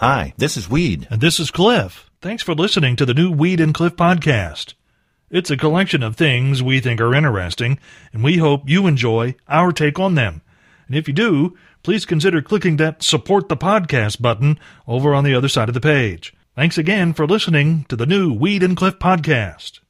Hi, this is Weed. And this is Cliff. Thanks for listening to the new Weed and Cliff podcast. It's a collection of things we think are interesting, and we hope you enjoy our take on them. And if you do, please consider clicking that support the podcast button over on the other side of the page. Thanks again for listening to the new Weed and Cliff podcast.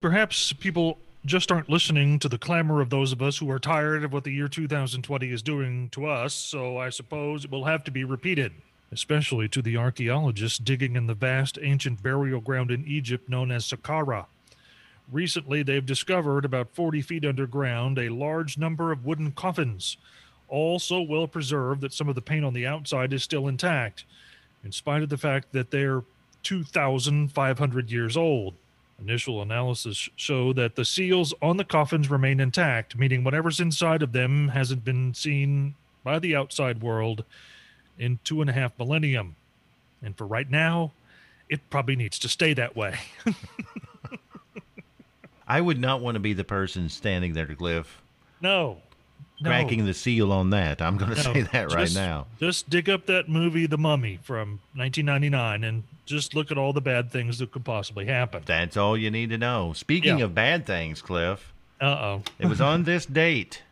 Perhaps people just aren't listening to the clamor of those of us who are tired of what the year 2020 is doing to us, so I suppose it will have to be repeated, especially to the archaeologists digging in the vast ancient burial ground in Egypt known as Saqqara. Recently, they've discovered about 40 feet underground a large number of wooden coffins, all so well preserved that some of the paint on the outside is still intact, in spite of the fact that they're 2,500 years old. Initial analysis show that the seals on the coffins remain intact, meaning whatever's inside of them hasn't been seen by the outside world in two and a half millennium. And for right now, it probably needs to stay that way. I would not want to be the person standing there, Cliff, no. No. cracking the seal on that. I'm going to No, say that right now. Just dig up that movie, The Mummy, from 1999, and just look at all the bad things that could possibly happen. That's all you need to know. Speaking Yeah. of bad things, Cliff, Uh oh. it was on this date.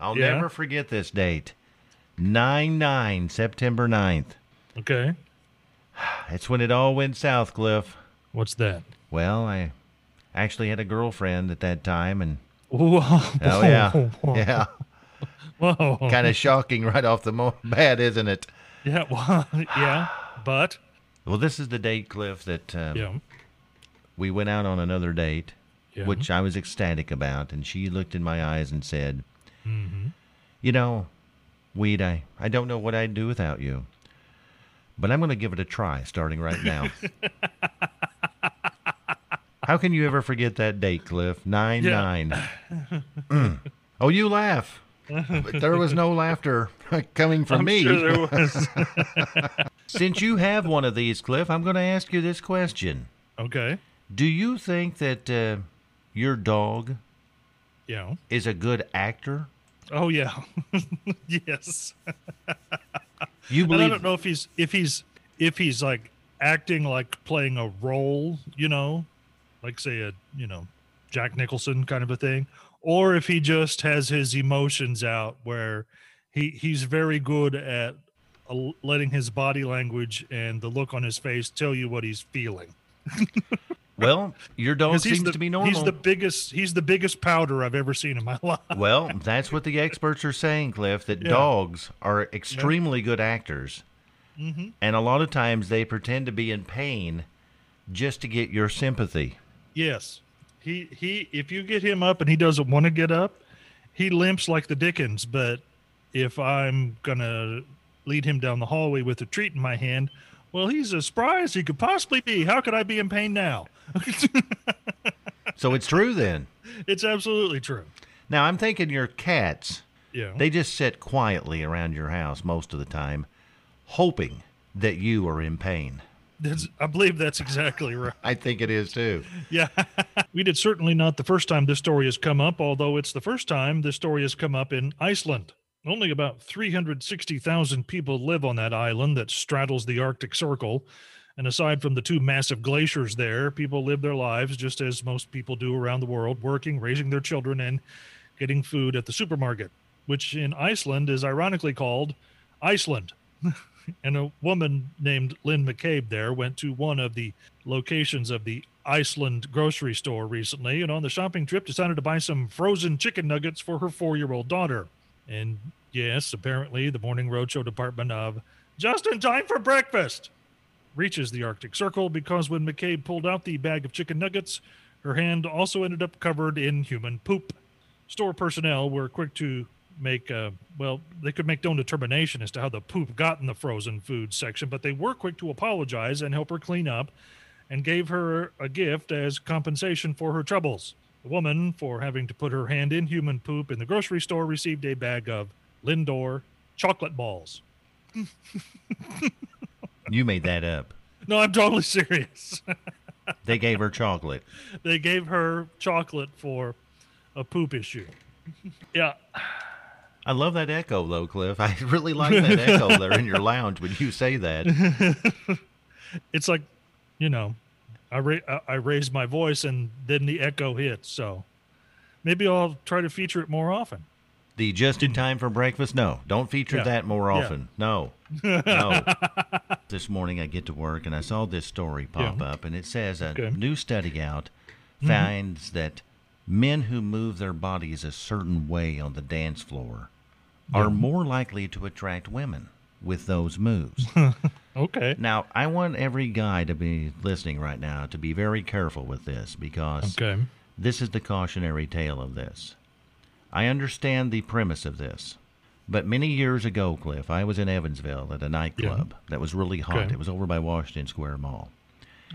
I'll Yeah? never forget this date. 9 9, September 9th. Okay. That's when it all went south, Cliff. What's that? Well, I actually had a girlfriend at that time, and Whoa. oh, yeah. Yeah. Whoa. kind of shocking right off the bat, isn't it? Yeah. Well, yeah. But, Well, this is the date, Cliff, that um, yeah. we went out on another date, Yeah. which I was ecstatic about, and she looked in my eyes and said, Mhm. "You know, Weed, I I don't know what I'd do without you, but I'm going to give it a try, starting right now." How can you ever forget that date, Cliff? Nine Yeah. nine. Mm. Oh, you laugh. But there was no laughter coming from I'm me. sure there was. Since you have one of these, Cliff, I'm going to ask you this question. okay. Do you think that uh, your dog Yeah. is a good actor? Oh yeah. yes. You And I believe? don't know if he's if he's if he's like acting like playing a role, you know, like say a you know Jack Nicholson kind of a thing, or if he just has his emotions out where he he's very good at letting his body language and the look on his face tell you what he's feeling. Well, your dog seems the, to be normal. He's the biggest he's the biggest powder I've ever seen in my life. well, that's what the experts are saying, Cliff. That Yeah. dogs are extremely good actors, Mhm. and a lot of times they pretend to be in pain just to get your sympathy. Yes. He he if you get him up and he doesn't want to get up, he limps like the Dickens, but if I'm gonna lead him down the hallway with a treat in my hand, well he's as spry as he could possibly be. How could I be in pain now? So it's true then. it's absolutely true. Now I'm thinking your cats. Yeah. They just sit quietly around your house most of the time, hoping that you are in pain. That's, I believe that's exactly right. I think it is too. Yeah. we did certainly not the first time this story has come up, although it's the first time this story has come up in Iceland. Only about 360,000 people live on that island that straddles the Arctic Circle. And aside from the two massive glaciers there, people live their lives just as most people do around the world, working, raising their children, and getting food at the supermarket, which in Iceland is ironically called Iceland. and a woman named Lynn McCabe there went to one of the locations of the Iceland grocery store recently and on the shopping trip decided to buy some frozen chicken nuggets for her four year old daughter. And yes, apparently the Morning Roadshow department of just in time for breakfast reaches the Arctic Circle because when McCabe pulled out the bag of chicken nuggets, her hand also ended up covered in human poop. Store personnel were quick to make, uh, well, they could make no determination as to how the poop got in the frozen food section, but they were quick to apologize and help her clean up and gave her a gift as compensation for her troubles. The woman, for having to put her hand in human poop in the grocery store, received a bag of Lindor chocolate balls. You made that up. No, I'm totally serious. They gave her chocolate. they gave her chocolate for a poop issue. yeah. I love that echo though, Cliff. I really like that echo there in your lounge when you say that. it's like, you know, I ra- I- raised my voice and then the echo hits. So maybe I'll try to feature it more often. The just in time for breakfast? No, don't feature Yeah. that more Yeah. often. No, no. this morning I get to work and I saw this story pop Yeah. up, and it says a Okay. Mm-hmm. new study out finds that men who move their bodies a certain way on the dance floor are more likely to attract women with those moves. Okay. now, I want every guy to be listening right now to be very careful with this because Okay. this is the cautionary tale of this. I understand the premise of this, but many years ago, Cliff, I was in Evansville at a nightclub that was really hot. Okay. It was over by Washington Square Mall.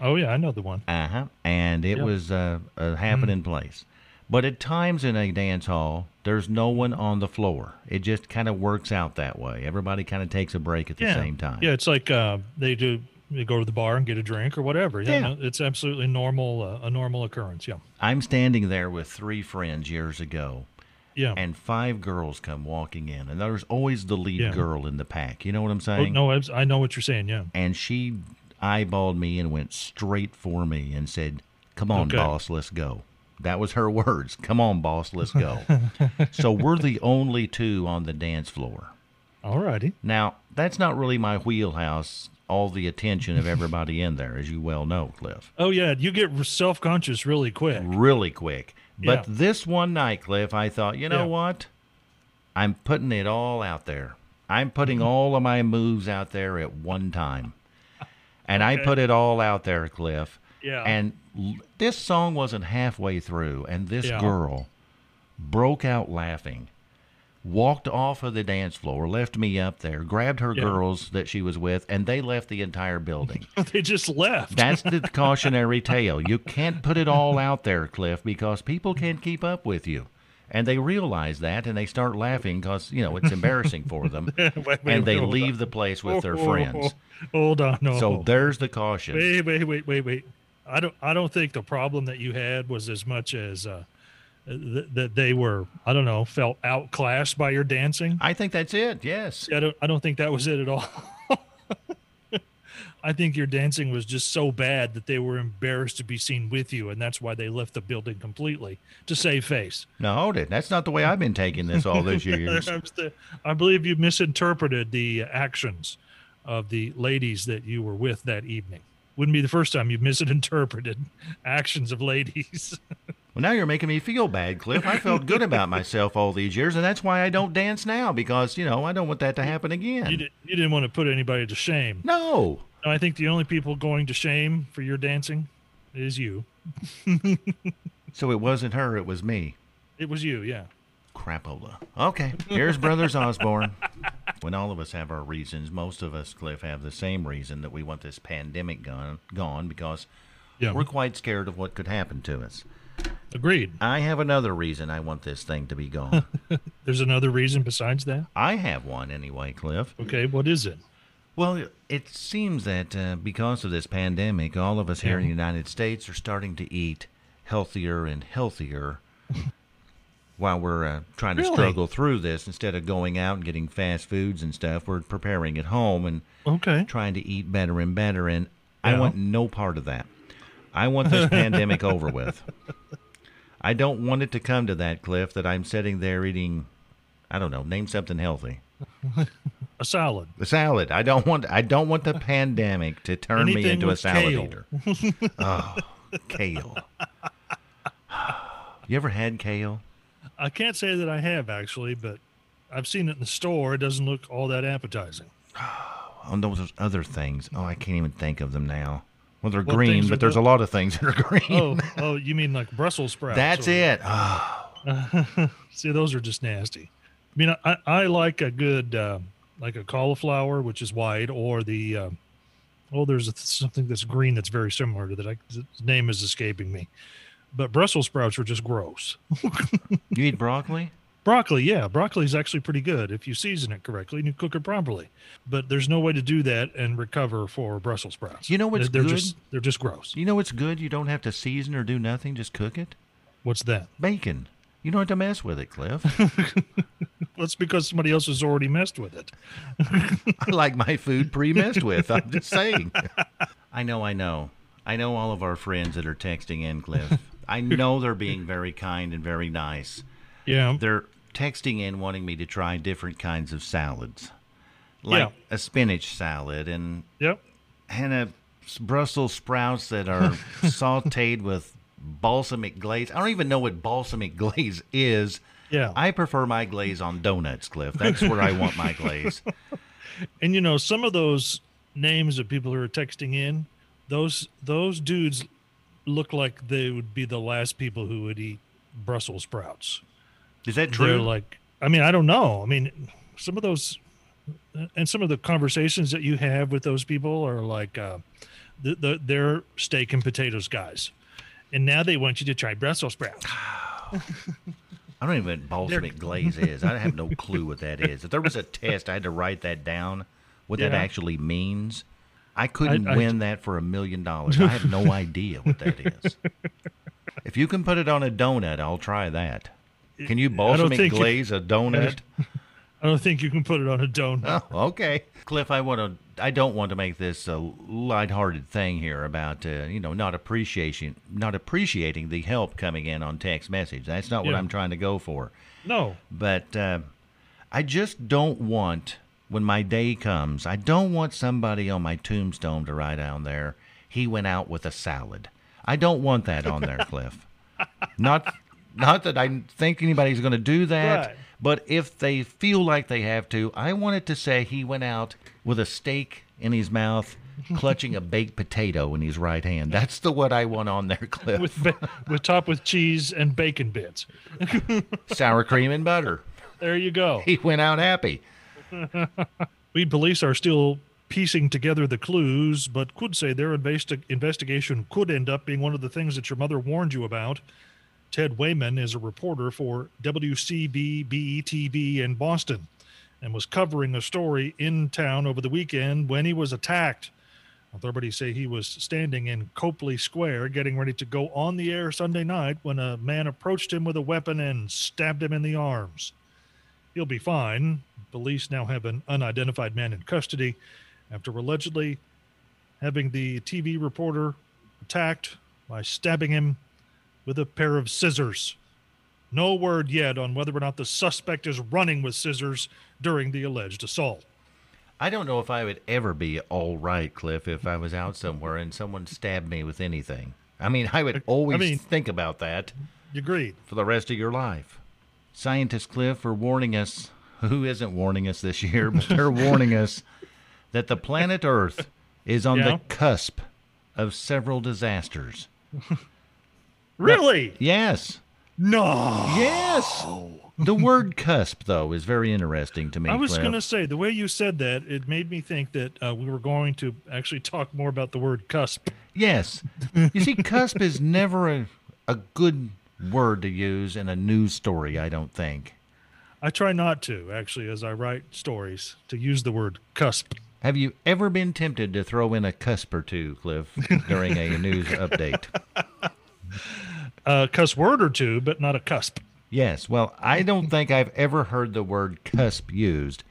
Oh yeah, I know the one. Uh huh. And it Yeah. was uh, a happening place. But at times in a dance hall, there's no one on the floor. It just kind of works out that way. Everybody kind of takes a break at the yeah. same time. Yeah, it's like uh, they do. They go to the bar and get a drink or whatever. Yeah, Yeah. no, it's absolutely normal. Uh, a normal occurrence. Yeah. I'm standing there with three friends years ago, Yeah. and five girls come walking in, and there's always the lead Yeah. girl in the pack. You know what I'm oh, saying? no, I, I know what you're saying. Yeah. and she eyeballed me and went straight for me and said, "Come on, Okay. boss, let's go." That was her words. "Come on, boss, let's go." so we're the only two on the dance floor. All righty. Now, that's not really my wheelhouse. All the attention of everybody in there, as you well know, Cliff. Oh yeah, you get self conscious really quick. Really quick. But Yeah. this one night, Cliff, I thought, you know Yeah. what? I'm putting it all out there. I'm putting Mm-hmm. all of my moves out there at one time. And I put it all out there, Cliff. Yeah. And l- this song wasn't halfway through, and this Yeah. girl broke out laughing, walked off of the dance floor, left me up there, grabbed her Yeah. girls that she was with, and they left the entire building. they just left. That's the cautionary tale. You can't put it all out there, Cliff, because people can't keep up with you. And they realize that and they start laughing because, you know, it's embarrassing for them. Wait, wait, and they on. leave the place with their Oh, friends. Hold on. No. So there's the caution. wait, wait, wait, wait, wait. I don't. I don't think the problem that you had was as much as uh, th- that they were. I don't know. Felt outclassed by your dancing. I think that's it. Yes. I don't. I don't think that was it at all. I think your dancing was just so bad that they were embarrassed to be seen with you, and that's why they left the building completely to save face. No, hold it. That's not the way I've been taking this all those years. I believe you misinterpreted the actions of the ladies that you were with that evening. Wouldn't be the first time you've misinterpreted actions of ladies. Well, now you're making me feel bad, Cliff. I felt good about myself all these years, and that's why I don't dance now because, you know, I don't want that to happen again. you, did, you didn't want to put anybody to shame. No. No, I think the only people going to shame for your dancing is you. So it wasn't her, it was me. It was you, yeah. Crapola. Okay, here's Brothers Osborne. When all of us have our reasons, most of us, Cliff, have the same reason that we want this pandemic gone, gone because Yeah. we're quite scared of what could happen to us. Agreed. I have another reason I want this thing to be gone. There's another reason besides that. I have one anyway, Cliff. Okay, what is it? Well, it seems that uh, because of this pandemic, all of us here in the United States are starting to eat healthier and healthier while we're uh, trying to Really? struggle through this. Instead of going out and getting fast foods and stuff, we're preparing at home and Okay. trying to eat better and better. And I want no part of that. I want this pandemic over with. I don't want it to come to that, Cliff, that I'm sitting there eating, I don't know, name something healthy. A salad. a salad. I don't want. I don't want the pandemic to turn me into a salad kale. eater. Oh, kale. You ever had kale? I can't say that I have actually, but I've seen it in the store. It doesn't look all that appetizing. Oh, those other things. Oh, I can't even think of them now. Well, they're What green, but there's a lot of things that are green. Oh, oh, you mean like Brussels sprouts? That's or- it. Oh, See, those are just nasty. I mean, I, I like a good, uh, like a cauliflower, which is white, or the, uh, oh, there's a, something that's green that's very similar to that. I, the name is escaping me. But Brussels sprouts are just gross. you eat broccoli? Broccoli, yeah, broccoli is actually pretty good if you season it correctly and you cook it properly. But there's no way to do that and recover for Brussels sprouts. You know what's they're, they're good? just they're just gross. You know what's good? You don't have to season or do nothing. Just cook it. What's that? Bacon. You don't have to mess with it, Cliff. That's because somebody else has already messed with it. I like my food pre-messed with. I'm just saying. I know, I know. I know all of our friends that are texting in, Cliff. I know they're being very kind and very nice. Yeah. They're texting in wanting me to try different kinds of salads. Like Yeah. a spinach salad and Yep. and a Brussels sprouts that are sautéed with balsamic glaze. I don't even know what balsamic glaze is. Yeah. I prefer my glaze on donuts, Cliff. That's where I want my glaze. And you know, some of those names of people who are texting in, those those dudes look like they would be the last people who would eat Brussels sprouts. Is that They're true? like, I mean, I don't know. I mean, some of those, and some of the conversations that you have with those people are like, uh, the, the, they're steak and potatoes guys, and now they want you to try Brussels sprouts. I don't even know what balsamic glaze is. I have no clue what that is. If there was a test, I had to write that down, what that actually means. I couldn't I- win that for a million dollars. I have no idea what that is. If you can put it on a donut, I'll try that. Can you balsamic think you- glaze a donut? I don't think you can put it on a donut. Oh, okay. Cliff, I want to. I don't want to make this a lighthearted thing here about uh, you know not appreciation, not appreciating the help coming in on text message. That's not what I'm trying to go for. No, But uh, I just don't want when my day comes. I don't want somebody on my tombstone to write down there. He went out with a salad. I don't want that on there, Cliff. Not, not that I think anybody's going to do that. Right. But if they feel like they have to, I want it to say he went out with a steak in his mouth, clutching a baked potato in his right hand. That's the what I want on there, Cliff. with ba- with top with cheese and bacon bits. Sour cream and butter. There you go. He went out happy. Weed police are still piecing together the clues, but could say their investi- investigation could end up being one of the things that your mother warned you about. Ted Wayman is a reporter for WCB BETV E in Boston and was covering a story in town over the weekend when he was attacked. Authorities say he was standing in Copley Square getting ready to go on the air Sunday night when a man approached him with a weapon and stabbed him in the arms. He'll be fine. Police now have an unidentified man in custody after allegedly having the TV reporter attacked by stabbing him with a pair of scissors. No word yet on whether or not the suspect is running with scissors during the alleged assault. I don't know if I would ever be all right, Cliff, if I was out somewhere and someone stabbed me with anything. I mean, I would always mean- think about that You agreed? for the rest of your life. Scientists, Cliff, are warning us. Who isn't warning us this year? But they're warning us that the planet Earth is on Yeah. the cusp of several disasters. Really? Yes. No. Yes. The word cusp, though, is very interesting to me. I was going to say the way you said that, it made me think that uh, we were going to actually talk more about the word cusp. Yes. You see, cusp is never a, a good word to use in a news story, I don't think. I try not to actually, as I write stories, to use the word cusp. Have you ever been tempted to throw in a cusp or two, Cliff, during a news update? A cuss word or two, but not a cusp. Yes. Well, I don't think I've ever heard the word cusp used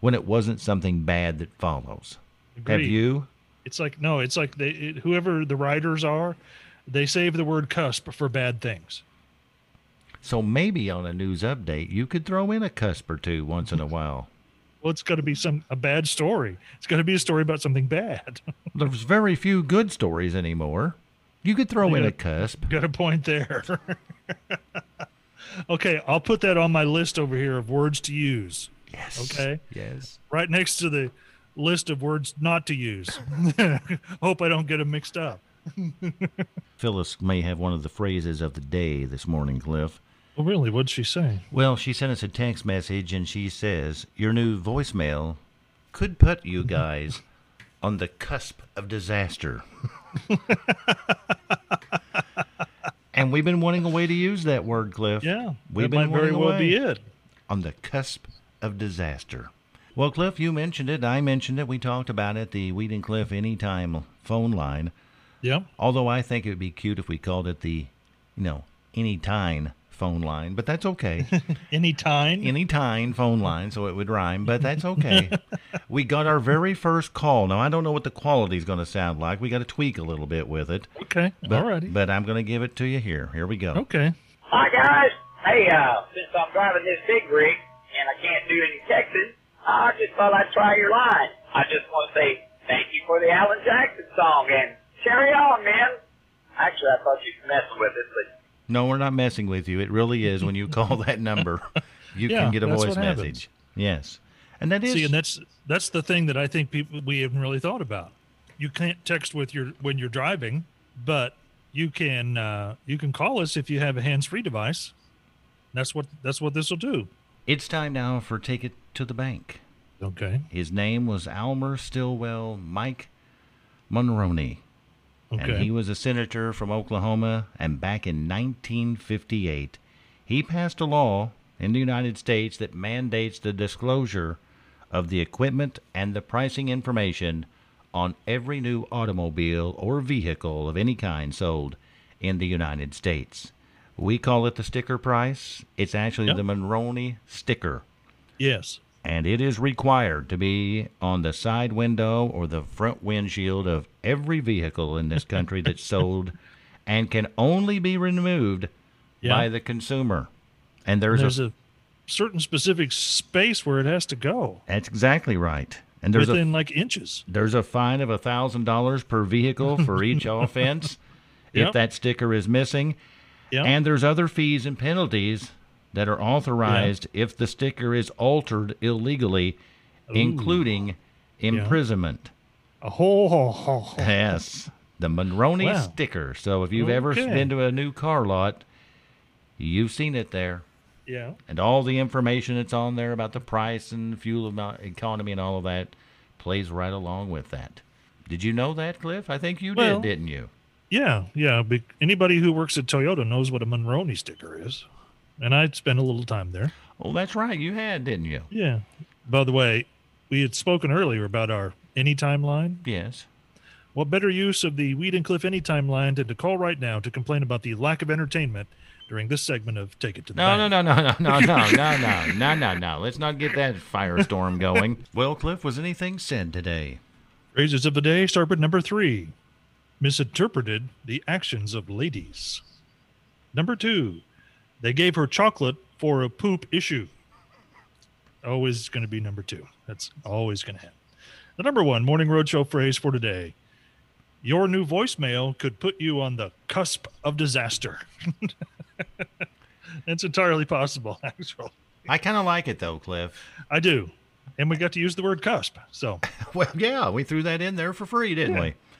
when it wasn't something bad that follows. Have you? It's like no, it's like they it, whoever the writers are, they save the word cusp for bad things. So maybe on a news update, you could throw in a cusp or two once in a while. Well, it's got to be some a bad story. It's got to be a story about something bad. There's very few good stories anymore. You could throw in a cusp. got a point there. okay, I'll put that on my list over here of words to use. Yes. Okay. Yes. right next to the list of words not to use. Hope I don't get them mixed up. Phyllis may have one of the phrases of the day this morning, Cliff. Oh, really? What'd she say? Well, she sent us a text message and she says, Your new voicemail could put you guys on the cusp of disaster. and we've been wanting a way to use that word, Cliff. Yeah, We've that been might very well be it. On the cusp of disaster. Well, Cliff, you mentioned it. I mentioned it. We talked about it. The Weed and Cliff Anytime phone line. Yeah. Although I think it would be cute if we called it the, you know, anytime phone line, but that's okay. Anytime. Any time phone line, so it would rhyme, but that's okay. we got our very first call. Now, I don't know what the quality is going to sound like. We got to tweak a little bit with it. okay. But, Alrighty. But I'm going to give it to you here. Here we go. okay. Hi guys. Hey, uh, since I'm driving this big rig and I can't do any texting, I just thought I'd try your line. I just want to say thank you for the Alan Jackson song and carry on, man. Actually, I thought you were messing with it, but No, we're not messing with you. It really is when you call that number, you Yeah, can get a voice what happens. message. Yes. And that is See, and that's that's the thing that I think people we haven't really thought about. You can't text with your when you're driving, but you can uh, you can call us if you have a hands-free device. That's what that's what this will do. it's time now for Take It to the Bank. Okay. His name was Almer Stillwell Mike Monroney. Okay. And he was a senator from Oklahoma. And back in 1958, he passed a law in the United States that mandates the disclosure of the equipment and the pricing information on every new automobile or vehicle of any kind sold in the United States. We call it the sticker price. It's actually Yep. the Monroney sticker yes. And it is required to be on the side window or the front windshield of every vehicle in this country that's sold and can only be removed Yeah. by the consumer. And there's, There's a, a certain specific space where it has to go that's exactly right. And there's a within like inches. there's a fine of a thousand dollars per vehicle for each offense if Yep. that sticker is missing. Yeah. And there's other fees and penalties that are authorized if the sticker is altered illegally, including imprisonment. Oh, a whole, whole, whole, whole. Yes, the Monroney Wow. sticker. So if you've ever been to a new car lot, you've seen it there. Yeah. And all the information that's on there about the price and fuel economy and all of that plays right along with that. Did you know that, Cliff? I think you Well- did, didn't you? Yeah, yeah. Anybody who works at Toyota knows what a Monroney sticker is, and I spent a little time there. Oh, that's right. You had, didn't you? Yeah. By the way, we had spoken earlier about our anytime line. Yes. What better use of the Weed and Cliff anytime line than to call right now to complain about the lack of entertainment during this segment of Take It to the No, no, Bank? no, no, no, no, no, no, no, no, no, no. Let's not get that firestorm going. Well, Cliff, was anything said today? Phrases of the day start with number three. Misinterpreted the actions of ladies. Number two, they gave her chocolate for a poop issue. Always going to be number two. That's always going to happen. The number one morning roadshow phrase for today your new voicemail could put you on the cusp of disaster. it's entirely possible, actually. I kind of like it though, Cliff. I do. And we got to use the word cusp. So Well, yeah, we threw that in there for free, didn't Yeah. we?